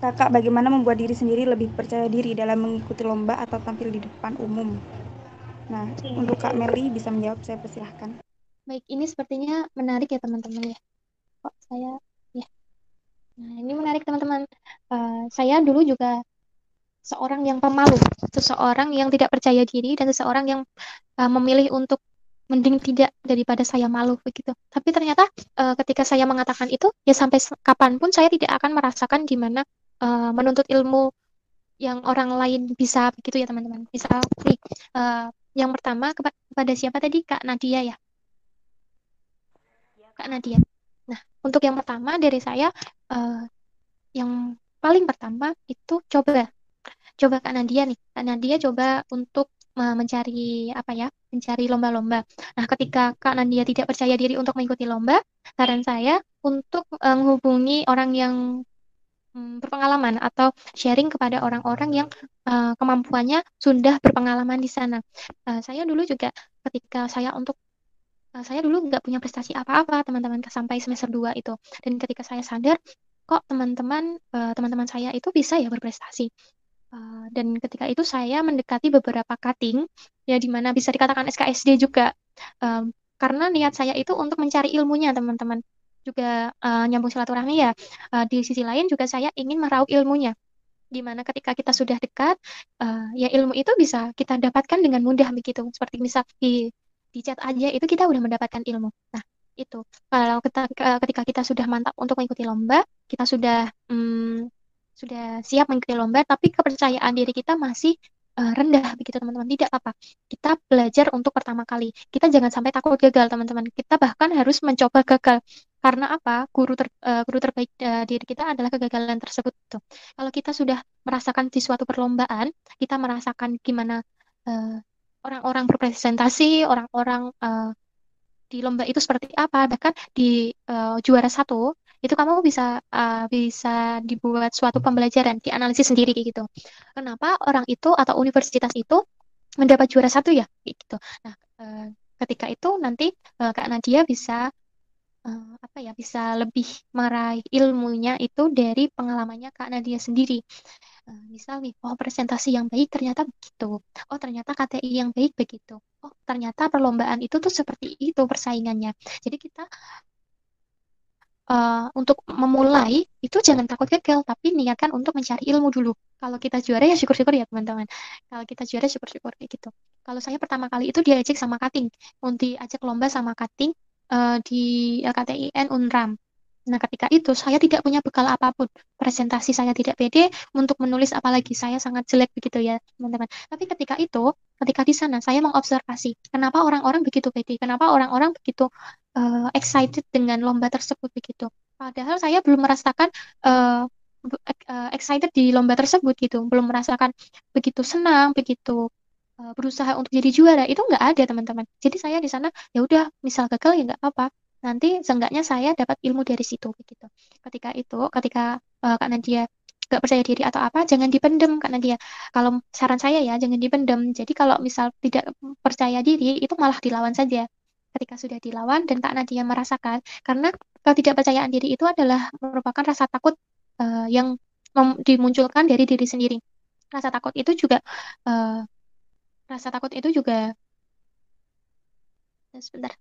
Kakak bagaimana membuat diri sendiri lebih percaya diri dalam mengikuti lomba atau tampil di depan umum? Nah, untuk Kak Meli bisa menjawab, saya persilahkan. Baik, ini sepertinya menarik ya teman-teman ya. Kok saya, ya. Nah, ini menarik teman-teman. Uh, saya dulu juga seorang yang pemalu, seseorang yang tidak percaya diri dan seseorang yang uh, memilih untuk mending tidak daripada saya malu begitu. Tapi ternyata uh, ketika saya mengatakan itu, ya sampai kapan pun saya tidak akan merasakan di mana uh, menuntut ilmu yang orang lain bisa begitu ya teman-teman. Misal nih uh, yang pertama kepa kepada siapa tadi Kak Nadia ya? Kak Nadia. Nah untuk yang pertama dari saya uh, yang paling pertama itu coba coba Kak Nadia nih. Kak Nadia coba untuk mencari apa ya mencari lomba-lomba. Nah, ketika Kak Nadia tidak percaya diri untuk mengikuti lomba, saran saya untuk menghubungi orang yang Hmm, berpengalaman atau sharing kepada orang-orang yang uh, kemampuannya sudah berpengalaman di sana. Uh, saya dulu juga ketika saya untuk uh, saya dulu nggak punya prestasi apa-apa teman-teman sampai semester 2 itu. Dan ketika saya sadar kok teman-teman teman-teman saya itu bisa ya berprestasi. Uh, dan ketika itu saya mendekati beberapa cutting ya di mana bisa dikatakan SKSD juga. Um, karena niat saya itu untuk mencari ilmunya teman-teman juga uh, nyambung silaturahmi ya. Uh, di sisi lain juga saya ingin meraup ilmunya. Di mana ketika kita sudah dekat, uh, ya ilmu itu bisa kita dapatkan dengan mudah begitu. Seperti misal di di chat aja itu kita udah mendapatkan ilmu. Nah, itu. Kalau ketika kita sudah mantap untuk mengikuti lomba, kita sudah um, sudah siap mengikuti lomba, tapi kepercayaan diri kita masih uh, rendah begitu teman-teman. Tidak apa-apa. Kita belajar untuk pertama kali. Kita jangan sampai takut gagal teman-teman. Kita bahkan harus mencoba gagal. Karena apa? Guru ter, uh, guru terbaik uh, diri kita adalah kegagalan tersebut. Tuh. Kalau kita sudah merasakan di suatu perlombaan, kita merasakan gimana orang-orang uh, berpresentasi, orang-orang di lomba itu seperti apa, bahkan di uh, juara satu itu kamu bisa uh, bisa dibuat suatu pembelajaran, dianalisis sendiri gitu. Kenapa orang itu atau universitas itu mendapat juara satu ya gitu. Nah, uh, ketika itu nanti uh, Kak Nadia bisa uh, apa ya bisa lebih meraih ilmunya itu dari pengalamannya Kak Nadia sendiri. Uh, misal nih, oh presentasi yang baik ternyata begitu. Oh ternyata KTI yang baik begitu. Oh ternyata perlombaan itu tuh seperti itu persaingannya. Jadi kita uh, untuk memulai itu jangan takut gagal, tapi niatkan untuk mencari ilmu dulu. Kalau kita juara ya syukur-syukur ya teman-teman. Kalau kita juara syukur-syukur kayak gitu. Kalau saya pertama kali itu diajak sama Kating, untuk diajak lomba sama Kating uh, di KTIN Unram. Nah, ketika itu saya tidak punya bekal apa pun. Presentasi saya tidak pede untuk menulis apalagi saya sangat jelek begitu ya, teman-teman. Tapi ketika itu, ketika di sana saya mengobservasi kenapa orang-orang begitu pede, kenapa orang-orang begitu uh, excited dengan lomba tersebut begitu. Padahal saya belum merasakan uh, excited di lomba tersebut gitu, belum merasakan begitu senang, begitu berusaha untuk jadi juara, itu nggak ada teman-teman. Jadi saya di sana ya udah, misal gagal ya nggak apa-apa. Nanti seenggaknya saya dapat ilmu dari situ begitu. Ketika itu, ketika uh, Kak Nadia gak percaya diri atau apa, jangan dipendem karena dia. Kalau saran saya ya, jangan dipendem. Jadi kalau misal tidak percaya diri, itu malah dilawan saja. Ketika sudah dilawan dan Kak Nadia merasakan, karena ketidakpercayaan diri itu adalah merupakan rasa takut uh, yang dimunculkan dari diri sendiri. Rasa takut itu juga uh, rasa takut itu juga sebentar.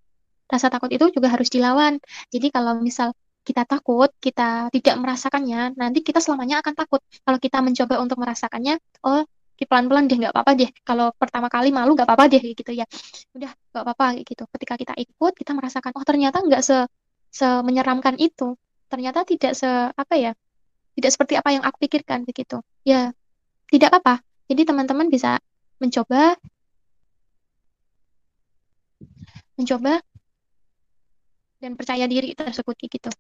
Rasa takut itu juga harus dilawan. Jadi kalau misal kita takut, kita tidak merasakannya, nanti kita selamanya akan takut. Kalau kita mencoba untuk merasakannya, oh pelan-pelan deh nggak apa-apa deh. Kalau pertama kali malu nggak apa-apa deh gitu ya. Udah nggak apa-apa gitu. Ketika kita ikut, kita merasakan oh ternyata nggak se se menyeramkan itu. Ternyata tidak se apa ya tidak seperti apa yang aku pikirkan begitu. Ya, tidak apa-apa. Jadi teman-teman bisa mencoba mencoba dan percaya diri tersebut gitu.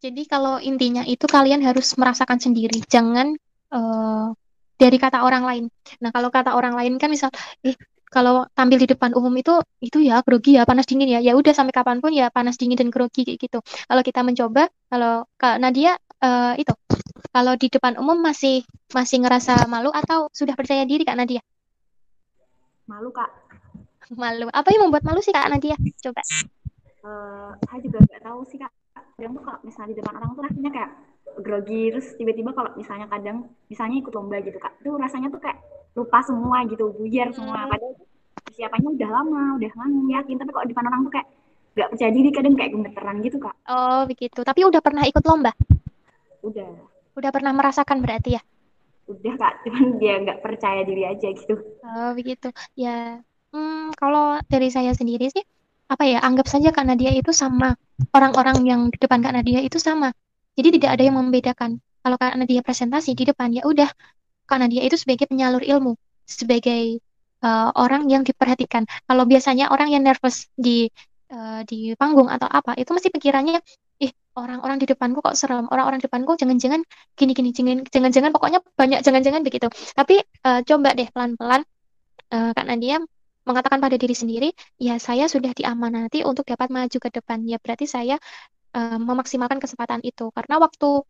Jadi kalau intinya itu kalian harus merasakan sendiri, jangan uh, dari kata orang lain. Nah, kalau kata orang lain kan misal, eh kalau tampil di depan umum itu itu ya grogi ya panas dingin ya. Ya udah sampai kapan pun ya panas dingin dan grogi kayak gitu. Kalau kita mencoba kalau Kak Nadia uh, itu kalau di depan umum masih masih ngerasa malu atau sudah percaya diri Kak Nadia? Malu Kak. Malu. Apa yang membuat malu sih Kak Nadia? Coba uh, saya juga nggak tahu sih Kak. Kadang tuh kalau misalnya di depan orang tuh rasanya kayak grogi terus tiba-tiba kalau misalnya kadang misalnya ikut lomba gitu Kak tuh rasanya tuh kayak lupa semua gitu buyar semua. Hmm. padahal persiapannya udah lama udah lama yakin. Tapi kok di depan orang tuh kayak nggak percaya diri kadang kayak gemeteran gitu kak. Oh begitu. Tapi udah pernah ikut lomba? Udah. Udah pernah merasakan berarti ya? Udah kak. Cuman dia nggak percaya diri aja gitu. Oh begitu. Ya hmm, kalau dari saya sendiri sih apa ya anggap saja karena dia itu sama orang-orang yang di depan karena dia itu sama jadi tidak ada yang membedakan kalau karena dia presentasi di depan ya udah karena dia itu sebagai penyalur ilmu, sebagai uh, orang yang diperhatikan. Kalau biasanya orang yang nervous di uh, di panggung atau apa, itu masih pikirannya, ih orang-orang di depanku kok serem, orang-orang di depanku jangan-jangan gini-gini, jangan-jangan pokoknya banyak jangan-jangan begitu. Tapi uh, coba deh pelan-pelan, uh, karena dia mengatakan pada diri sendiri, ya saya sudah diamanati untuk dapat maju ke depan. Ya berarti saya uh, memaksimalkan kesempatan itu. Karena waktu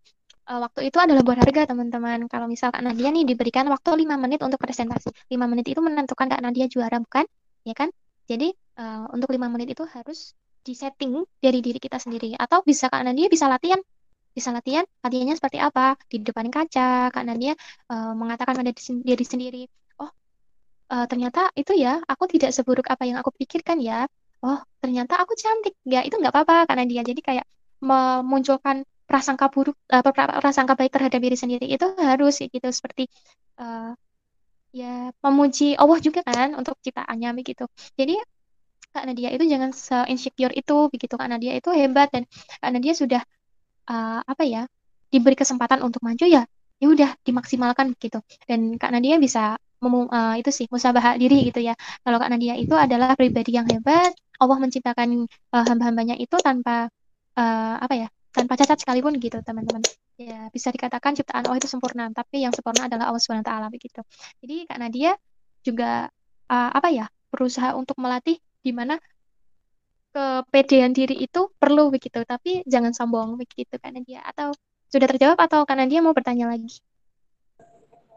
uh, waktu itu adalah berharga teman-teman. Kalau misal Kak Nadia nih diberikan waktu 5 menit untuk presentasi. 5 menit itu menentukan Kak Nadia juara bukan? Ya kan? Jadi uh, untuk 5 menit itu harus disetting dari diri kita sendiri. Atau bisa Kak Nadia bisa latihan. Bisa latihan, latihannya seperti apa? Di depan kaca, Kak Nadia uh, mengatakan pada diri sendiri, uh, ternyata itu ya, aku tidak seburuk apa yang aku pikirkan ya. Oh, ternyata aku cantik. Ya, itu nggak apa-apa karena dia. Jadi kayak memunculkan prasangka buruk uh, prasangka baik terhadap diri sendiri itu harus gitu. Seperti uh, ya memuji Allah juga kan untuk ciptaannya begitu. Jadi Kak Nadia itu jangan se-insecure itu begitu. Kak Nadia itu hebat dan Kak Nadia sudah uh, apa ya diberi kesempatan untuk maju ya ya udah dimaksimalkan gitu dan Kak Nadia bisa uh, itu sih musabah diri gitu ya. Kalau Kak Nadia itu adalah pribadi yang hebat Allah menciptakan uh, hamba-hambanya itu tanpa uh, apa ya tanpa cacat sekalipun gitu teman-teman. Ya bisa dikatakan ciptaan Allah itu sempurna tapi yang sempurna adalah Allah swt begitu. Jadi Kak Nadia juga uh, apa ya berusaha untuk melatih di mana kepedean diri itu perlu begitu. Tapi jangan sombong begitu Kak Nadia. Atau sudah terjawab atau Kak Nadia mau bertanya lagi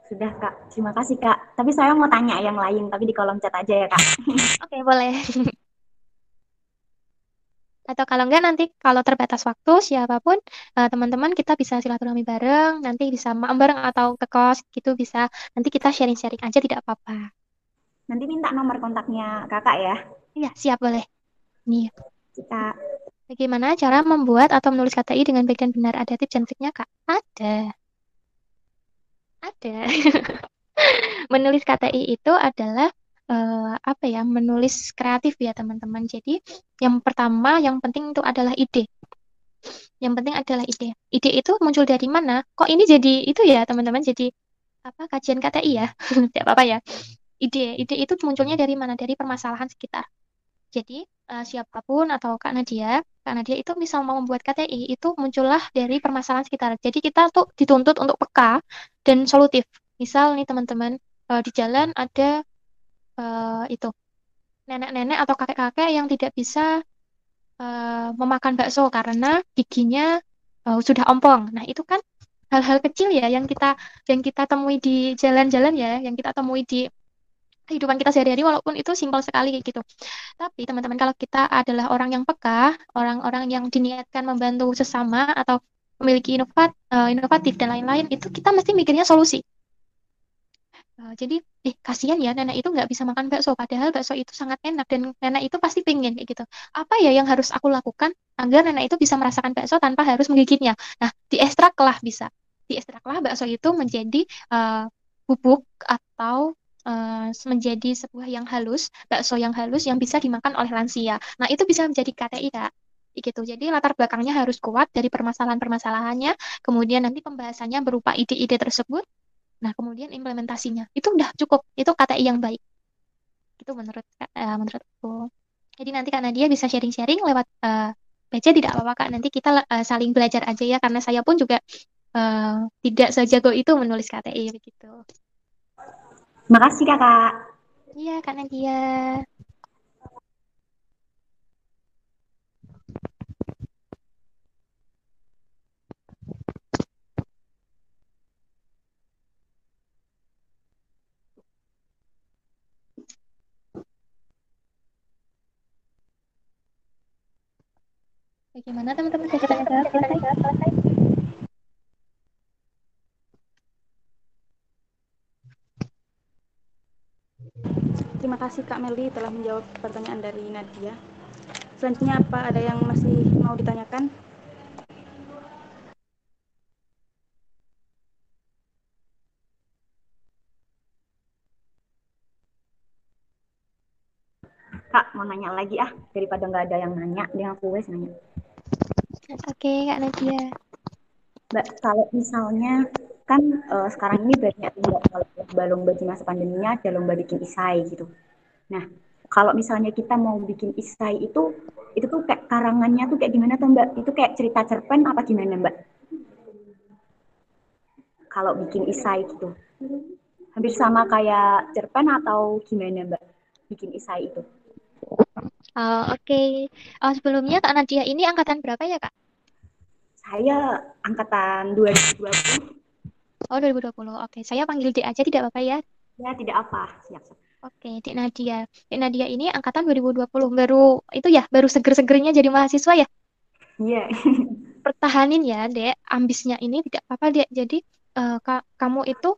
sudah kak. Terima kasih kak. Tapi saya mau tanya yang lain tapi di kolom chat aja ya kak. Oke okay, boleh. Atau kalau enggak nanti kalau terbatas waktu siapa pun uh, teman-teman kita bisa silaturahmi bareng. Nanti bisa maem bareng atau ke kos gitu bisa. Nanti kita sharing-sharing aja tidak apa-apa. Nanti minta nomor kontaknya kakak ya. Iya siap boleh. Nih. Kita bagaimana cara membuat atau menulis KTI dengan baik dan benar? Ada tips dan triknya kak? Ada ada menulis KTI itu adalah uh, apa ya menulis kreatif ya teman-teman. Jadi yang pertama yang penting itu adalah ide. Yang penting adalah ide. Ide itu muncul dari mana? Kok ini jadi itu ya teman-teman? Jadi apa kajian KTI ya? Tidak apa-apa ya. Ide, ide itu munculnya dari mana? Dari permasalahan sekitar. Jadi uh, siapa pun atau Kak Nadia, Kak Nadia itu misal mau membuat KTI itu muncullah dari permasalahan sekitar. Jadi kita tuh dituntut untuk peka dan solutif. Misal nih teman-teman uh, di jalan ada uh, itu nenek-nenek atau kakek-kakek yang tidak bisa uh, memakan bakso karena giginya uh, sudah ompong. Nah itu kan hal-hal kecil ya yang kita yang kita temui di jalan-jalan ya, yang kita temui di kehidupan kita sehari-hari walaupun itu simpel sekali kayak gitu. Tapi teman-teman kalau kita adalah orang yang peka, orang-orang yang diniatkan membantu sesama atau memiliki inovat, uh, inovatif dan lain-lain, itu kita mesti mikirnya solusi. Uh, jadi, eh kasihan ya nenek itu nggak bisa makan bakso, padahal bakso itu sangat enak dan nenek itu pasti pengen kayak gitu. Apa ya yang harus aku lakukan agar nenek itu bisa merasakan bakso tanpa harus menggigitnya? Nah, diekstraklah bisa. Diekstraklah bakso itu menjadi uh, bubuk atau uh, menjadi sebuah yang halus, bakso yang halus yang bisa dimakan oleh lansia. Nah, itu bisa menjadi KTI, Kak gitu. Jadi latar belakangnya harus kuat dari permasalahan-permasalahannya, kemudian nanti pembahasannya berupa ide-ide tersebut, Nah, kemudian implementasinya itu udah cukup. Itu KTI yang baik. Itu menurut uh, menurut aku. Jadi nanti karena dia bisa sharing-sharing lewat uh, eh, tidak apa-apa Kak. Nanti kita uh, saling belajar aja ya karena saya pun juga uh, tidak sejago itu menulis KTI begitu. Makasih Kakak. Iya, Kak Nadia. Bagaimana teman-teman? Tanya jawab selesai? Terima kasih Kak Meli telah menjawab pertanyaan dari Nadia. Selanjutnya apa ada yang masih mau ditanyakan? Kak, mau nanya lagi ah, daripada nggak ada yang nanya, dia aku wes nanya. Oke, Kak Nadia. Mbak, kalau misalnya kan uh, sekarang ini banyak kalau lomba di masa pandeminya ada lomba bikin isai gitu. Nah, kalau misalnya kita mau bikin isai itu itu tuh kayak karangannya tuh kayak gimana tuh Mbak? Itu kayak cerita cerpen apa gimana Mbak? Kalau bikin isai gitu. Hampir sama kayak cerpen atau gimana Mbak? Bikin isai itu. Uh, Oke, okay. uh, sebelumnya Kak Nadia ini angkatan berapa ya Kak? Saya angkatan 2020. Oh 2020, oke. Okay. Saya panggil Dek aja tidak apa-apa ya? Ya tidak apa, siap. Oke, Dek Nadia. Dek Nadia ini angkatan 2020, baru itu ya, baru seger-segernya jadi mahasiswa ya? Iya. Yeah. Pertahanin ya, Dek. Ambisnya ini tidak apa-apa, Dek. Jadi uh, ka kamu itu,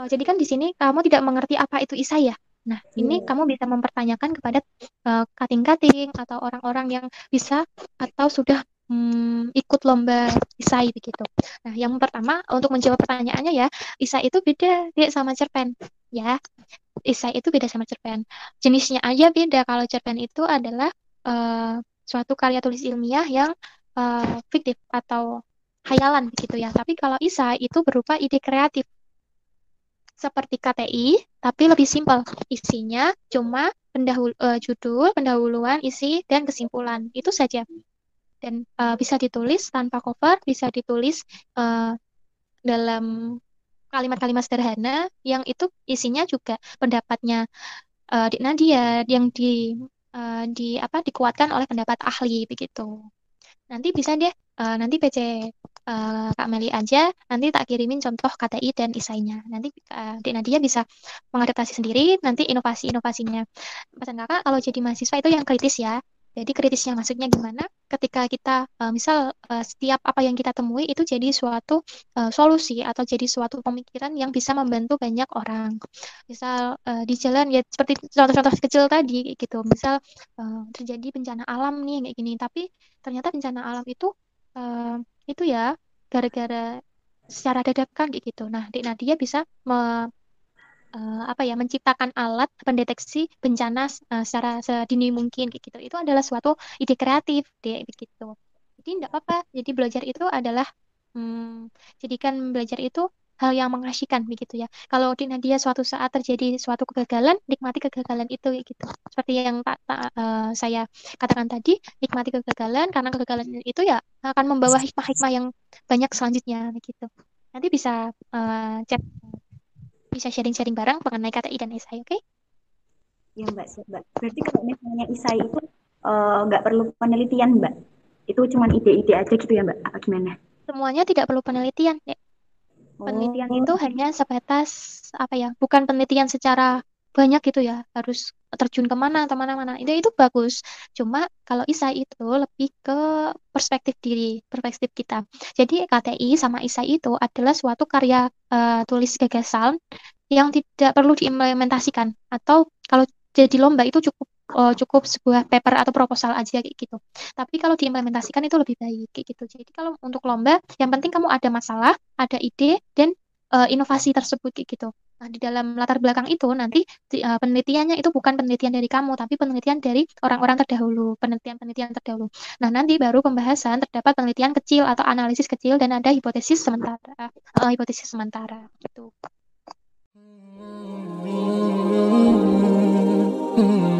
uh, jadi kan di sini kamu tidak mengerti apa itu ISA ya? Nah, ini hmm. kamu bisa mempertanyakan kepada uh, kating-kating atau orang-orang yang bisa atau sudah um, ikut lomba isai begitu. Nah, yang pertama untuk menjawab pertanyaannya ya, isai itu beda dia sama cerpen ya. Isai itu beda sama cerpen. Jenisnya aja beda. Kalau cerpen itu adalah uh, suatu karya tulis ilmiah yang uh, fiktif atau hayalan begitu ya. Tapi kalau isai itu berupa ide kreatif seperti KTI, tapi lebih simpel. Isinya cuma pendahul uh, judul, pendahuluan, isi, dan kesimpulan. Itu saja. Dan uh, bisa ditulis tanpa cover, bisa ditulis uh, dalam kalimat-kalimat sederhana yang itu isinya juga pendapatnya uh, Dik Nadia yang di uh, di apa dikuatkan oleh pendapat ahli begitu. Nanti bisa deh uh, nanti PC uh, Kak Meli aja, nanti tak kirimin contoh KTI dan isainya. Nanti uh, Dek Nadia bisa mengadaptasi sendiri, nanti inovasi-inovasinya. Pesan kakak, kalau jadi mahasiswa itu yang kritis ya. Jadi kritisnya maksudnya gimana? Ketika kita uh, misal uh, setiap apa yang kita temui itu jadi suatu uh, solusi atau jadi suatu pemikiran yang bisa membantu banyak orang. Misal di jalan ya seperti contoh-contoh kecil tadi gitu. Misal terjadi bencana alam nih kayak gini, tapi ternyata bencana alam itu itu ya gara-gara secara dadakan gitu. Nah, Dek Nadia bisa uh, apa ya menciptakan alat pendeteksi bencana uh, secara sedini mungkin kayak gitu. Itu adalah suatu ide kreatif, Dek begitu. Jadi tidak apa-apa. Jadi belajar itu adalah hmm, jadikan belajar itu hal yang mengasyikan begitu ya. Kalau di Nadia suatu saat terjadi suatu kegagalan, nikmati kegagalan itu gitu. Seperti yang tak, tak, uh, saya katakan tadi, nikmati kegagalan karena kegagalan itu ya akan membawa hikmah-hikmah yang banyak selanjutnya gitu. Nanti bisa uh, chat bisa sharing-sharing bareng mengenai kata dan esai, oke? Okay? Ya Mbak, Mbak. Berarti kalau misalnya isai itu eh, nggak uh, perlu penelitian Mbak? Itu cuma ide-ide aja gitu ya Mbak? Apa gimana? Semuanya tidak perlu penelitian, ya. Penelitian oh. itu hanya sebatas apa ya? Bukan penelitian secara banyak gitu ya, harus terjun ke mana atau mana-mana. Itu itu bagus. Cuma kalau isai itu lebih ke perspektif diri, perspektif kita. Jadi KTI sama isai itu adalah suatu karya uh, tulis gagasan yang tidak perlu diimplementasikan atau kalau jadi lomba itu cukup uh, cukup sebuah paper atau proposal aja kayak gitu. Tapi kalau diimplementasikan itu lebih baik kayak gitu. Jadi kalau untuk lomba yang penting kamu ada masalah, ada ide dan uh, inovasi tersebut kayak gitu. Nah, di dalam latar belakang itu nanti uh, penelitiannya itu bukan penelitian dari kamu, tapi penelitian dari orang-orang terdahulu, penelitian-penelitian terdahulu. Nah, nanti baru pembahasan terdapat penelitian kecil atau analisis kecil dan ada hipotesis sementara, uh, hipotesis sementara gitu. Hmm.